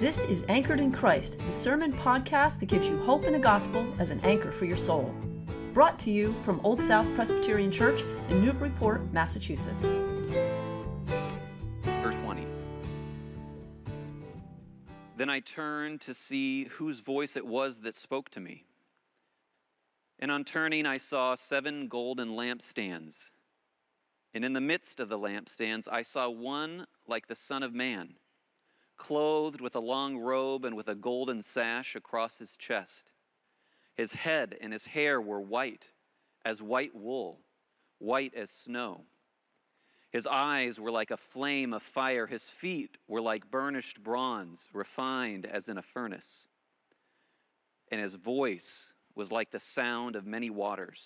This is Anchored in Christ, the sermon podcast that gives you hope in the gospel as an anchor for your soul. Brought to you from Old South Presbyterian Church in Newburyport, Massachusetts. Verse 20. Then I turned to see whose voice it was that spoke to me. And on turning, I saw seven golden lampstands. And in the midst of the lampstands, I saw one like the Son of Man, clothed with a long robe and with a golden sash across his chest. His head and his hair were white, as white wool, white as snow. His eyes were like a flame of fire. His feet were like burnished bronze, refined as in a furnace. And his voice was like the sound of many waters.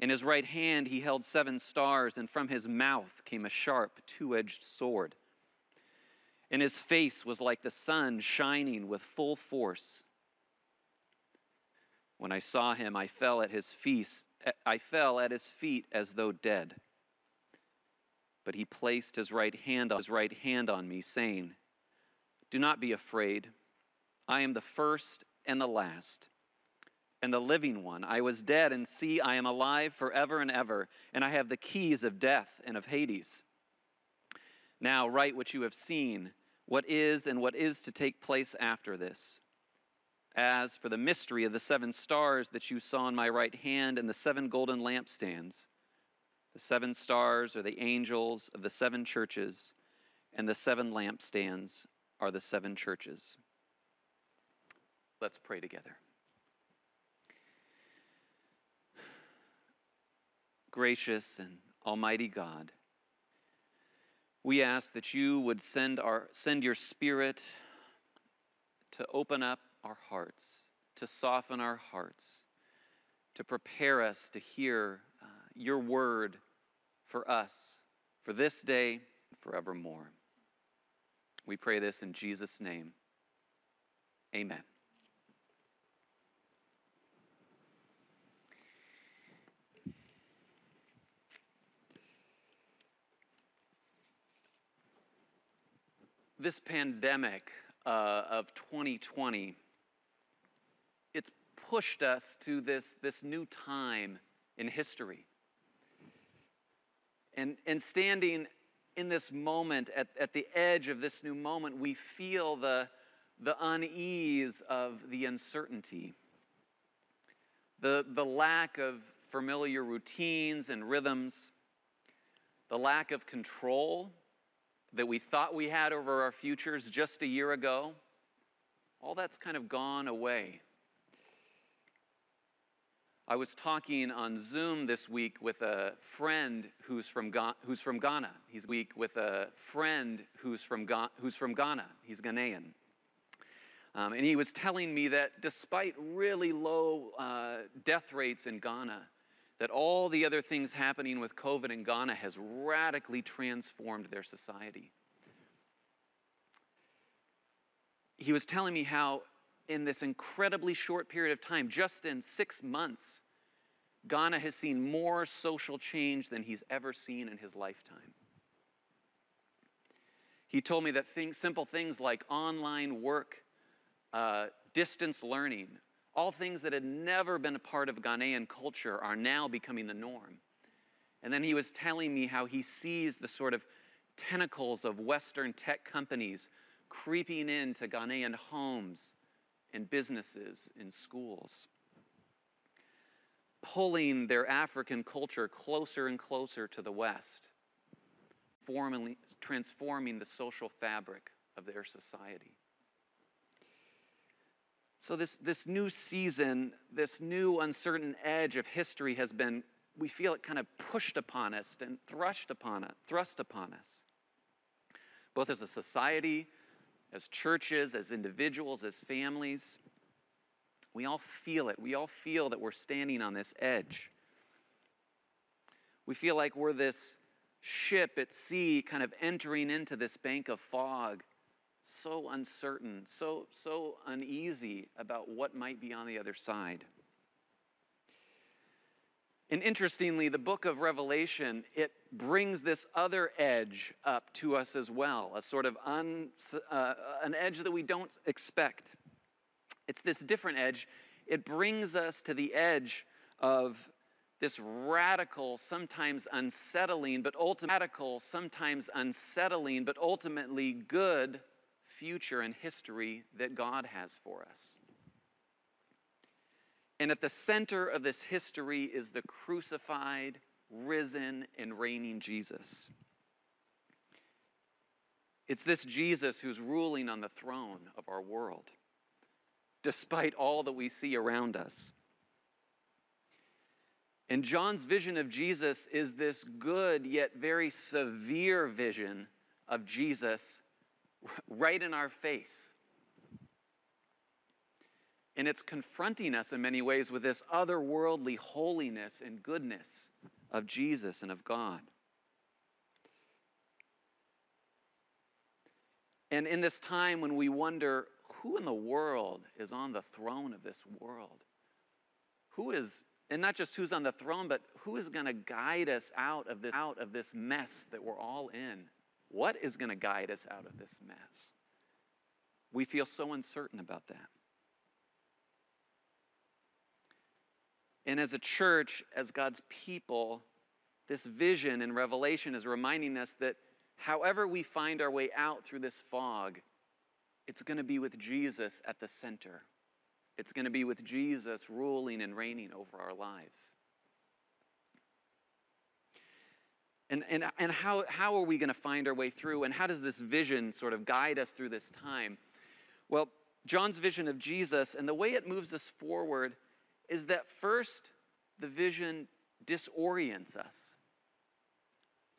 In his right hand he held seven stars, and from his mouth came a sharp, two edged sword. And his face was like the sun shining with full force. When I saw him, I fell at his feet. I fell at his feet as though dead. But he placed his right hand on his right hand on me, saying, "Do not be afraid. I am the first and the last and the living one. I was dead, and see, I am alive forever and ever, and I have the keys of death and of Hades. Now write what you have seen, what is and what is to take place after this. As for the mystery of the seven stars that you saw in my right hand and the seven golden lampstands, the seven stars are the angels of the seven churches, and the seven lampstands are the seven churches. Let's pray together. gracious and almighty God, we ask that you would send, our, send your Spirit to open up our hearts, to soften our hearts, to prepare us to hear uh, your word for us, for this day and forevermore. We pray this in Jesus' name. Amen. This pandemic uh, of 2020, it's pushed us to this, this new time in history. And, and standing in this moment, at, at the edge of this new moment, we feel the, the unease of the uncertainty, the, the lack of familiar routines and rhythms, the lack of control that we thought we had over our futures just a year ago, all that's kind of gone away. I was talking on Zoom this week with a friend who's from, Ga- who's from Ghana. He's week with a friend who's from, Ga- who's from Ghana. He's Ghanaian. Um, and he was telling me that despite really low uh, death rates in Ghana, that all the other things happening with COVID in Ghana has radically transformed their society. He was telling me how, in this incredibly short period of time, just in six months, Ghana has seen more social change than he's ever seen in his lifetime. He told me that things, simple things like online work, uh, distance learning, all things that had never been a part of Ghanaian culture are now becoming the norm. And then he was telling me how he sees the sort of tentacles of Western tech companies creeping into Ghanaian homes and businesses and schools, pulling their African culture closer and closer to the West, formally transforming the social fabric of their society. So, this, this new season, this new uncertain edge of history has been, we feel it kind of pushed upon us and thrust upon it, thrust upon us, both as a society, as churches, as individuals, as families. We all feel it. We all feel that we're standing on this edge. We feel like we're this ship at sea kind of entering into this bank of fog so uncertain, so, so uneasy about what might be on the other side. And interestingly, the book of Revelation, it brings this other edge up to us as well, a sort of un, uh, an edge that we don't expect. It's this different edge. It brings us to the edge of this radical, sometimes unsettling, but ultimately radical, sometimes unsettling, but ultimately good future and history that God has for us. And at the center of this history is the crucified, risen, and reigning Jesus. It's this Jesus who's ruling on the throne of our world, despite all that we see around us. And John's vision of Jesus is this good yet very severe vision of Jesus right in our face. And it's confronting us in many ways with this otherworldly holiness and goodness of Jesus and of God. And in this time when we wonder who in the world is on the throne of this world? Who is, and not just who's on the throne, but who is going to guide us out of, this, out of this mess that we're all in? What is going to guide us out of this mess? We feel so uncertain about that. And as a church, as God's people, this vision and revelation is reminding us that however we find our way out through this fog, it's going to be with Jesus at the center. It's going to be with Jesus ruling and reigning over our lives. And, and, and how, how are we going to find our way through? And how does this vision sort of guide us through this time? Well, John's vision of Jesus and the way it moves us forward is that first, the vision disorients us.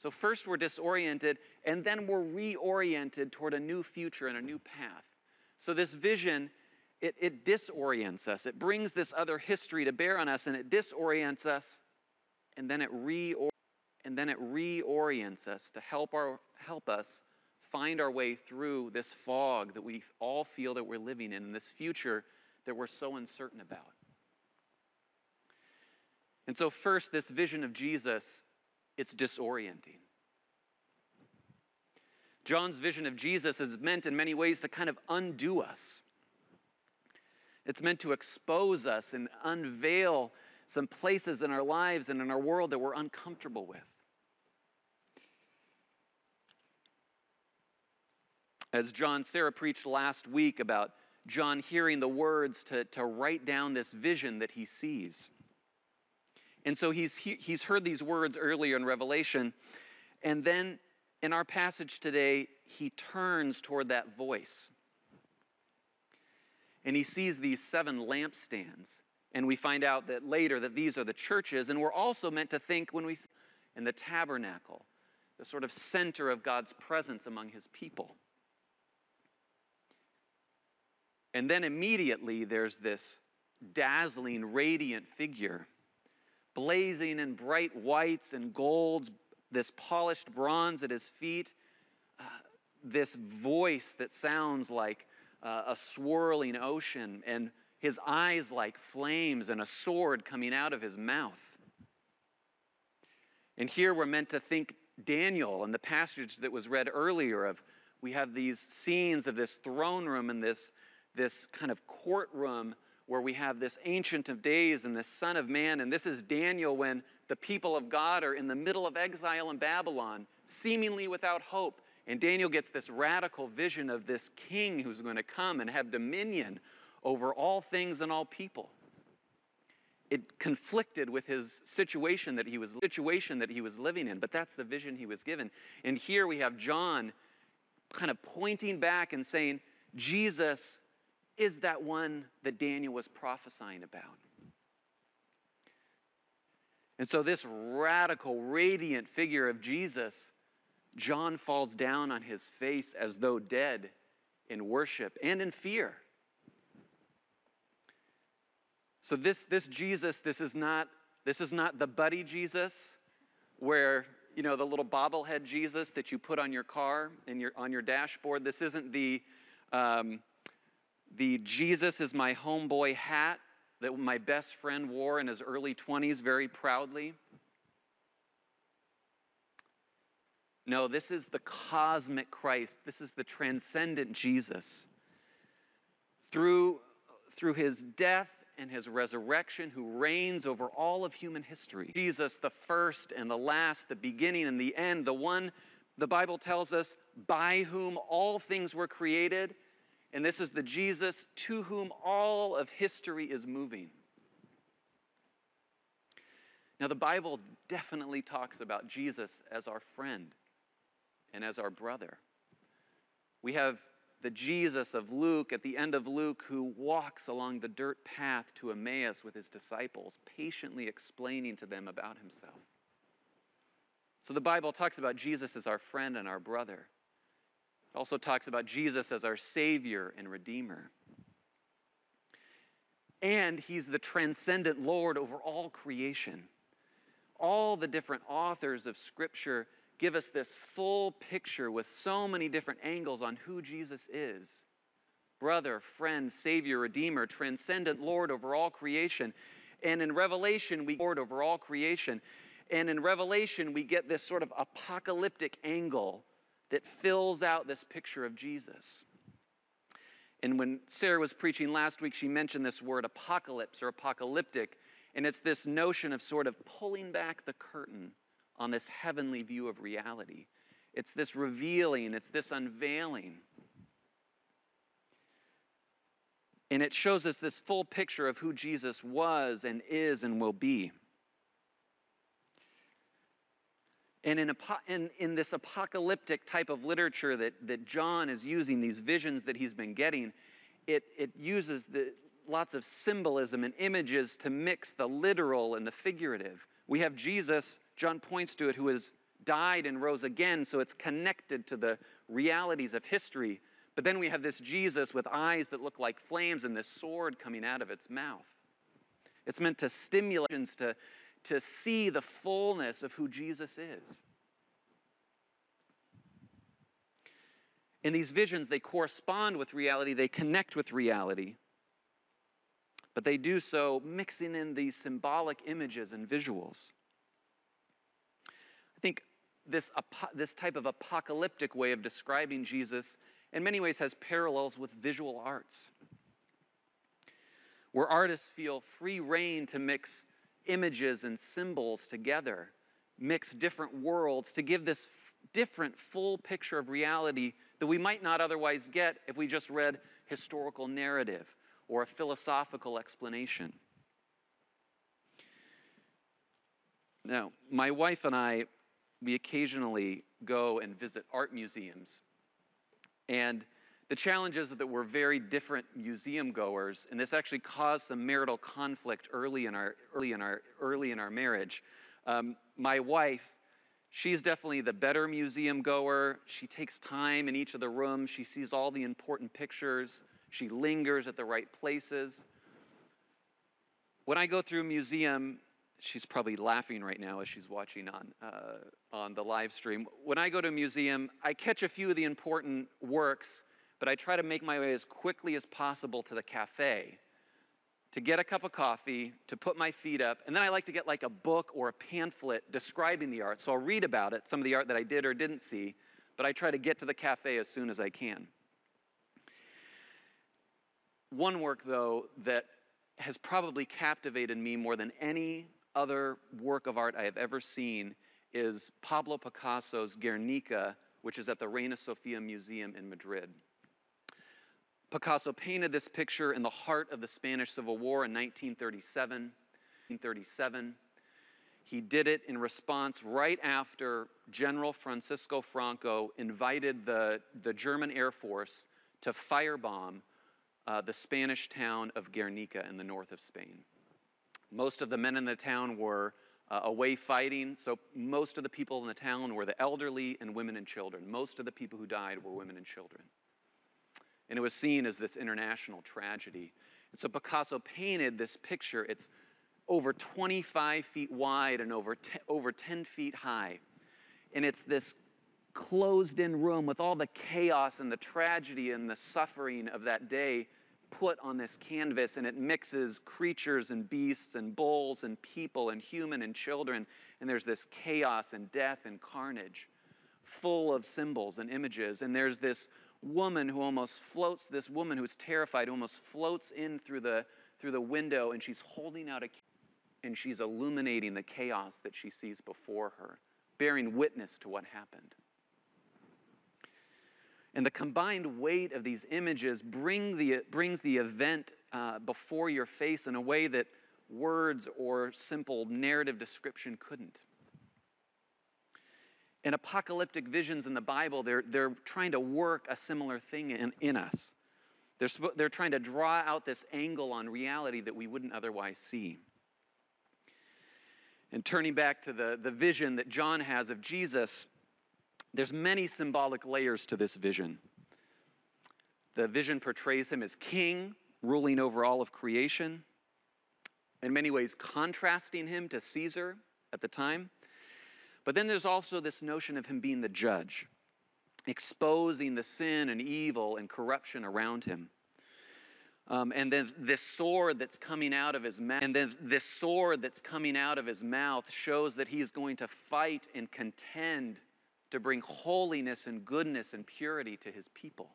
So, first we're disoriented, and then we're reoriented toward a new future and a new path. So, this vision, it, it disorients us. It brings this other history to bear on us, and it disorients us, and then it, reor- and then it reorients us to help, our, help us find our way through this fog that we all feel that we're living in, and this future that we're so uncertain about. And so, first, this vision of Jesus, it's disorienting. John's vision of Jesus is meant in many ways to kind of undo us. It's meant to expose us and unveil some places in our lives and in our world that we're uncomfortable with. As John Sara preached last week about John hearing the words to, to write down this vision that he sees. And so he's, he, he's heard these words earlier in Revelation. And then in our passage today, he turns toward that voice. And he sees these seven lampstands. And we find out that later that these are the churches. And we're also meant to think when we in the tabernacle, the sort of center of God's presence among his people. And then immediately there's this dazzling, radiant figure blazing in bright whites and golds, this polished bronze at his feet, uh, this voice that sounds like uh, a swirling ocean, and his eyes like flames, and a sword coming out of his mouth. And here we're meant to think Daniel and the passage that was read earlier of we have these scenes of this throne room and this, this kind of courtroom where we have this Ancient of Days and this Son of Man. And this is Daniel when the people of God are in the middle of exile in Babylon, seemingly without hope. And Daniel gets this radical vision of this king who's going to come and have dominion over all things and all people. It conflicted with his situation that he was situation that he was living in, but that's the vision he was given. And here we have John kind of pointing back and saying, Jesus is that one that Daniel was prophesying about. And so, this radical, radiant figure of Jesus, John falls down on his face as though dead in worship and in fear. So, this, this Jesus, this is, not, this is not the buddy Jesus where, you know, the little bobblehead Jesus that you put on your car and your, on your dashboard. This isn't the. Um, the Jesus is my homeboy hat that my best friend wore in his early 20s very proudly? No, this is the cosmic Christ. This is the transcendent Jesus. Through, through his death and his resurrection, who reigns over all of human history. Jesus, the first and the last, the beginning and the end, the one, the Bible tells us, by whom all things were created. And this is the Jesus to whom all of history is moving. Now, the Bible definitely talks about Jesus as our friend and as our brother. We have the Jesus of Luke at the end of Luke who walks along the dirt path to Emmaus with his disciples, patiently explaining to them about himself. So the Bible talks about Jesus as our friend and our brother. It also talks about Jesus as our Savior and Redeemer. And he's the transcendent Lord over all creation. All the different authors of Scripture give us this full picture with so many different angles on who Jesus is brother, friend, Savior, Redeemer, transcendent Lord over all creation. And in Revelation, we Lord over all creation. And in Revelation, we get this sort of apocalyptic angle that fills out this picture of Jesus. And when Sara was preaching last week, she mentioned this word apocalypse or apocalyptic. And it's this notion of sort of pulling back the curtain on this heavenly view of reality. It's this revealing, it's this unveiling. And it shows us this full picture of who Jesus was and is and will be. And in, in, in, this apocalyptic type of literature that, that John is using, these visions that he's been getting, it, it uses the, lots of symbolism and images to mix the literal and the figurative. We have Jesus John points to it, who has died and rose again, so it's connected to the realities of history. But then we have this Jesus with eyes that look like flames and this sword coming out of its mouth. It's meant to stimulate to, to see the fullness of who Jesus is. In these visions, they correspond with reality, they connect with reality, but they do so mixing in these symbolic images and visuals I think this, this type of apocalyptic way of describing Jesus, in many ways, has parallels with visual arts, where artists feel free reign to mix images and symbols together, mix different worlds to give this different, full picture of reality that we might not otherwise get if we just read historical narrative or a philosophical explanation. Now, my wife and I we occasionally go and visit art museums. And the challenge is that we're very different museum goers, and this actually caused some marital conflict early in our, early in our, early in our marriage. Um, my wife, she's definitely the better museum goer. She takes time in each of the rooms, she sees all the important pictures, she lingers at the right places. When I go through a museum, she's probably laughing right now as she's watching on, uh, on the live stream. When I go to a museum, I catch a few of the important works, but I try to make my way as quickly as possible to the cafe to get a cup of coffee, to put my feet up, and then I like to get like a book or a pamphlet describing the art. So I'll read about it, some of the art that I did or didn't see, but I try to get to the cafe as soon as I can. One work, though, that has probably captivated me more than any other work of art I have ever seen is Pablo Picasso's Guernica, which is at the Reina Sofia Museum in Madrid. Picasso painted this picture in the heart of the Spanish Civil War in 1937. 1937. He did it in response right after General Francisco Franco invited the, the German Air Force to firebomb uh, the Spanish town of Guernica in the north of Spain. Most of the men in the town were uh, away fighting, so most of the people in the town were the elderly and women and children. Most of the people who died were women and children. And it was seen as this international tragedy. And so Picasso painted this picture. It's over 25 feet wide and over, over 10 feet high. And it's this closed in room with all the chaos and the tragedy and the suffering of that day put on this canvas and it mixes creatures and beasts and bulls and people and human and children. And there's this chaos and death and carnage full of symbols and images. And there's this woman who almost floats, this woman who's terrified, who almost floats in through the, through the window and she's holding out a and she's illuminating the chaos that she sees before her, bearing witness to what happened. And the combined weight of these images bring the, brings the event uh, before your face in a way that words or simple narrative description couldn't. In apocalyptic visions in the Bible, they're, they're trying to work a similar thing in, in us. They're, they're trying to draw out this angle on reality that we wouldn't otherwise see. And turning back to the, the vision that John has of Jesus, there's many symbolic layers to this vision. The vision portrays him as king, ruling over all of creation, in many ways contrasting him to Caesar at the time. But then there's also this notion of him being the judge, exposing the sin and evil and corruption around him. Um, and then this sword that's coming out of his mouth, and then this sword that's coming out of his mouth shows that he is going to fight and contend to bring holiness and goodness and purity to his people.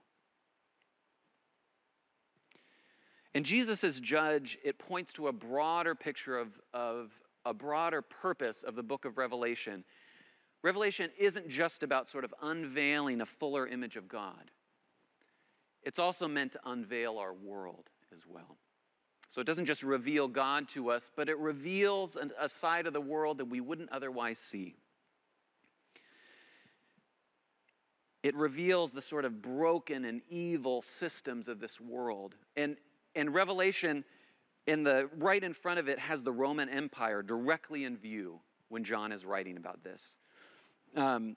And Jesus as judge, it points to a broader picture of, of a broader purpose of the book of Revelation. Revelation isn't just about sort of unveiling a fuller image of God, it's also meant to unveil our world as well. So it doesn't just reveal God to us, but it reveals a side of the world that we wouldn't otherwise see. It reveals the sort of broken and evil systems of this world. And, and Revelation, in the right in front of it, has the Roman Empire directly in view when John is writing about this. Um,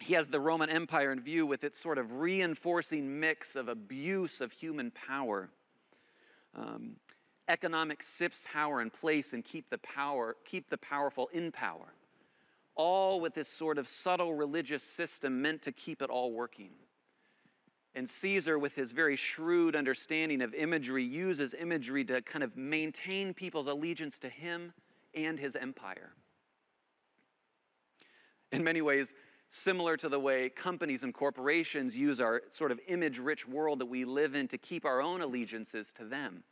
he has the Roman Empire in view with its sort of reinforcing mix of abuse of human power. Um, economic sips power in place and keep the power keep the powerful in power all with this sort of subtle religious system meant to keep it all working. And Caesar, with his very shrewd understanding of imagery, uses imagery to kind of maintain people's allegiance to him and his empire. In many ways, similar to the way companies and corporations use our sort of image rich world that we live in to keep our own allegiances to them.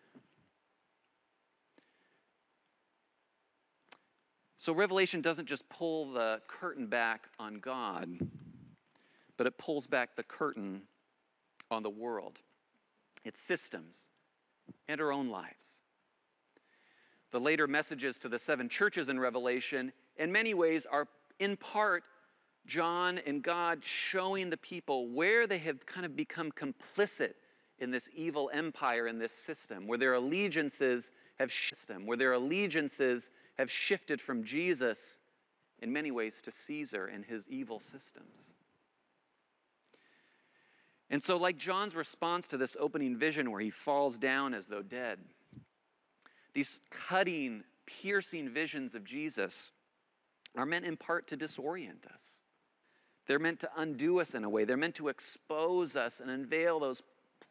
So Revelation doesn't just pull the curtain back on God, but it pulls back the curtain on the world, its systems, and our own lives. The later messages to the seven churches in Revelation, in many ways, are in part John and God showing the people where they have kind of become complicit in this evil empire, in this system, where their allegiances have where their allegiances have shifted from Jesus in many ways to Caesar and his evil systems. And so, like John's response to this opening vision where he falls down as though dead, these cutting, piercing visions of Jesus are meant in part to disorient us. They're meant to undo us in a way. They're meant to expose us and unveil those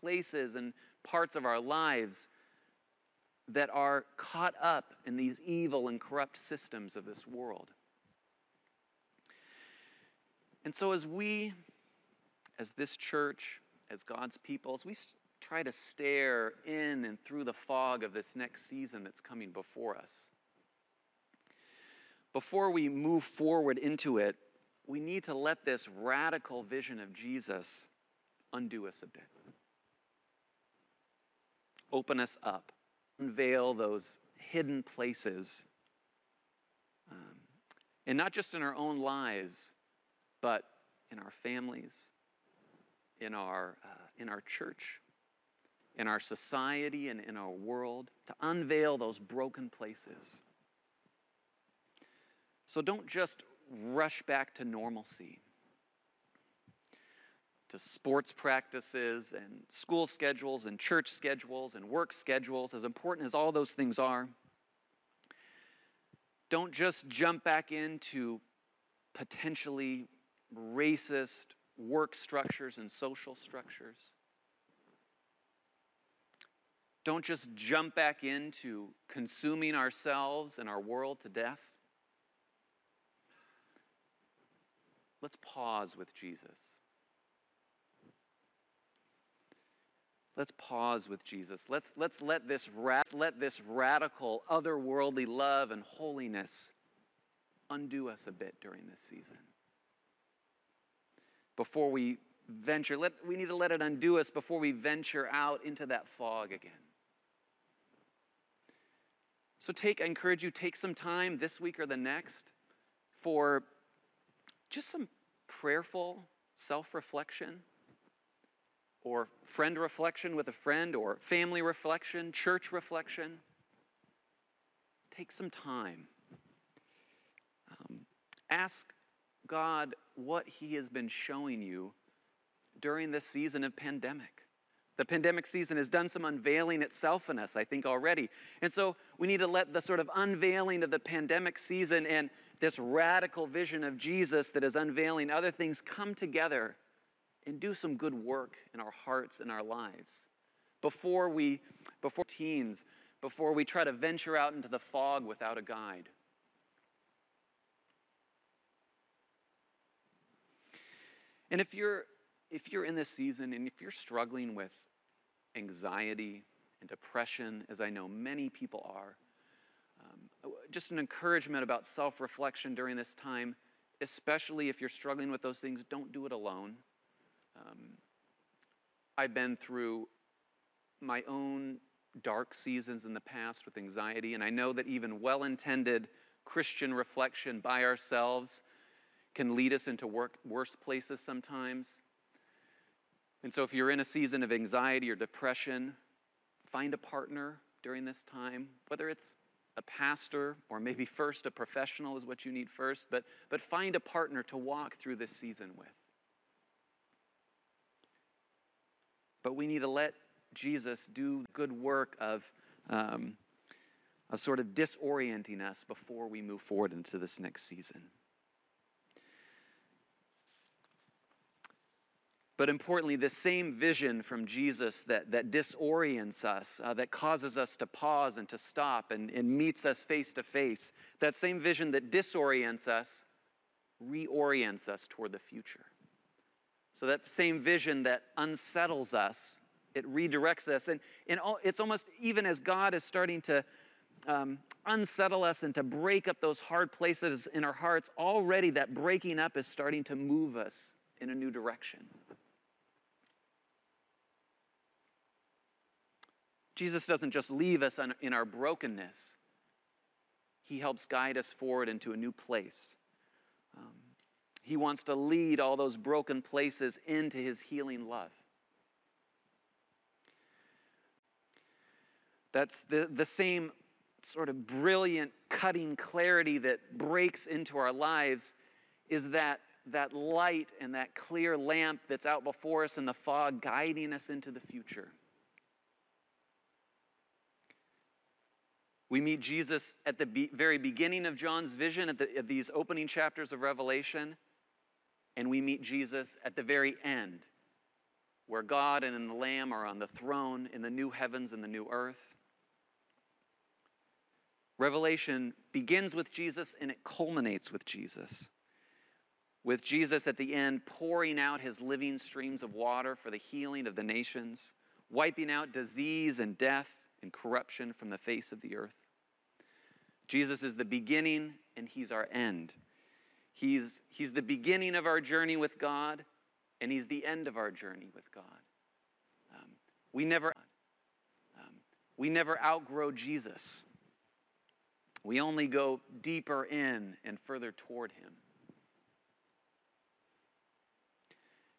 places and parts of our lives that are caught up in these evil and corrupt systems of this world. And so, as we, as this church, as God's people, as we try to stare in and through the fog of this next season that's coming before us, before we move forward into it, we need to let this radical vision of Jesus undo us a bit, open us up unveil those hidden places. Um, and not just in our own lives, but in our families, in our, uh, in our church, in our society, and in our world, to unveil those broken places. So don't just rush back to normalcy to sports practices and school schedules and church schedules and work schedules, as important as all those things are, don't just jump back into potentially racist work structures and social structures. don't just jump back into consuming ourselves and our world to death. Let's pause with Jesus. Let's pause with Jesus. Let's, let's let, this ra- let this radical, otherworldly love and holiness undo us a bit during this season. Before we venture, let, we need to let it undo us before we venture out into that fog again. So take, I encourage you, take some time this week or the next for just some prayerful self reflection or friend reflection with a friend or family reflection, church reflection. Take some time. Um, ask God what He has been showing you during this season of pandemic. The pandemic season has done some unveiling itself in us, I think, already. And so we need to let the sort of unveiling of the pandemic season and this radical vision of Jesus that is unveiling other things come together and do some good work in our hearts and our lives. Before we, before teens, before we try to venture out into the fog without a guide. And if you're if you're in this season and if you're struggling with anxiety and depression, as I know many people are, just an encouragement about self reflection during this time, especially if you're struggling with those things, don't do it alone. Um, I've been through my own dark seasons in the past with anxiety, and I know that even well intended Christian reflection by ourselves can lead us into work, worse places sometimes. And so, if you're in a season of anxiety or depression, find a partner during this time, whether it's a pastor or maybe first a professional is what you need first, but, but find a partner to walk through this season with. But we need to let Jesus do good work of, um, of sort of disorienting us before we move forward into this next season. But importantly, the same vision from Jesus that, that disorients us, uh, that causes us to pause and to stop and, and meets us face to face, that same vision that disorients us reorients us toward the future. So that same vision that unsettles us, it redirects us. And, and it's almost even as God is starting to um, unsettle us and to break up those hard places in our hearts, already that breaking up is starting to move us in a new direction. Jesus doesn't just leave us in our brokenness, He helps guide us forward into a new place. Um, he wants to lead all those broken places into His healing love. That's the, the same sort of brilliant, cutting clarity that breaks into our lives is that, that light and that clear lamp that's out before us in the fog, guiding us into the future. We meet Jesus at the be- very beginning of John's vision, at, the, at these opening chapters of Revelation, and we meet Jesus at the very end, where God and the Lamb are on the throne in the new heavens and the new earth. Revelation begins with Jesus and it culminates with Jesus. With Jesus at the end pouring out his living streams of water for the healing of the nations, wiping out disease and death and corruption from the face of the earth. Jesus is the beginning and he's our end. He's, he's the beginning of our journey with God, and he's the end of our journey with God. Um, we never um, we never outgrow Jesus. We only go deeper in and further toward him.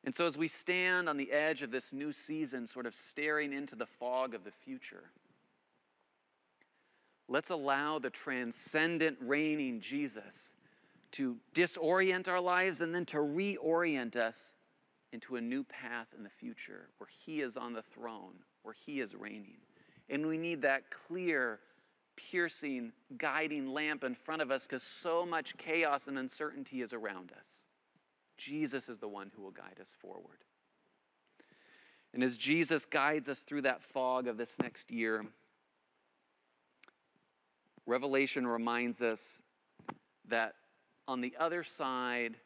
And so, as we stand on the edge of this new season, sort of staring into the fog of the future, Let's allow the transcendent reigning Jesus to disorient our lives and then to reorient us into a new path in the future where He is on the throne, where He is reigning. And we need that clear, piercing, guiding lamp in front of us because so much chaos and uncertainty is around us. Jesus is the one who will guide us forward. And as Jesus guides us through that fog of this next year, Revelation reminds us that on the other side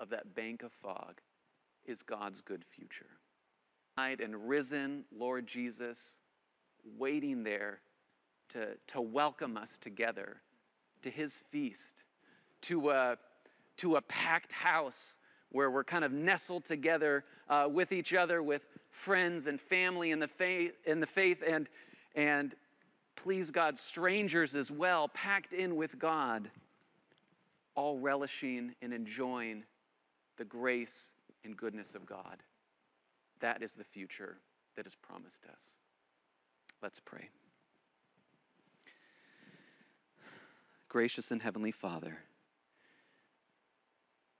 of that bank of fog is God's good future. And risen Lord Jesus, waiting there to, to welcome us together to his feast, to a, to a packed house where we're kind of nestled together uh, with each other, with friends and family in the faith, in the faith and, and please God, strangers as well, packed in with God, all relishing and enjoying the grace and goodness of God. That is the future that is promised us. Let's pray. Gracious and Heavenly Father,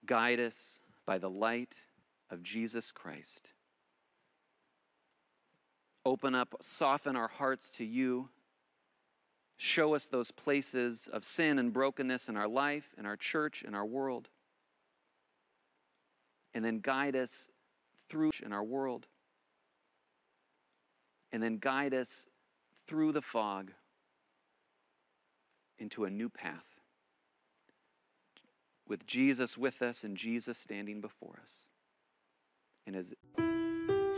guide us by the light of Jesus Christ. Open up, soften our hearts to you. Show us those places of sin and brokenness in our life, in our church, in our world. And then guide us through in our world. And then guide us through the fog into a new path with Jesus with us and Jesus standing before us. And as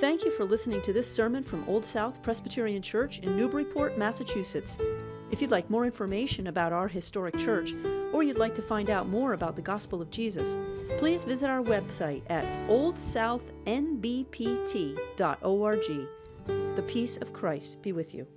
Thank you for listening to this sermon from Old South Presbyterian Church in Newburyport, Massachusetts. If you'd like more information about our historic church, or you'd like to find out more about the gospel of Jesus, please visit our website at oldsouthnbpt.org. The peace of Christ be with you.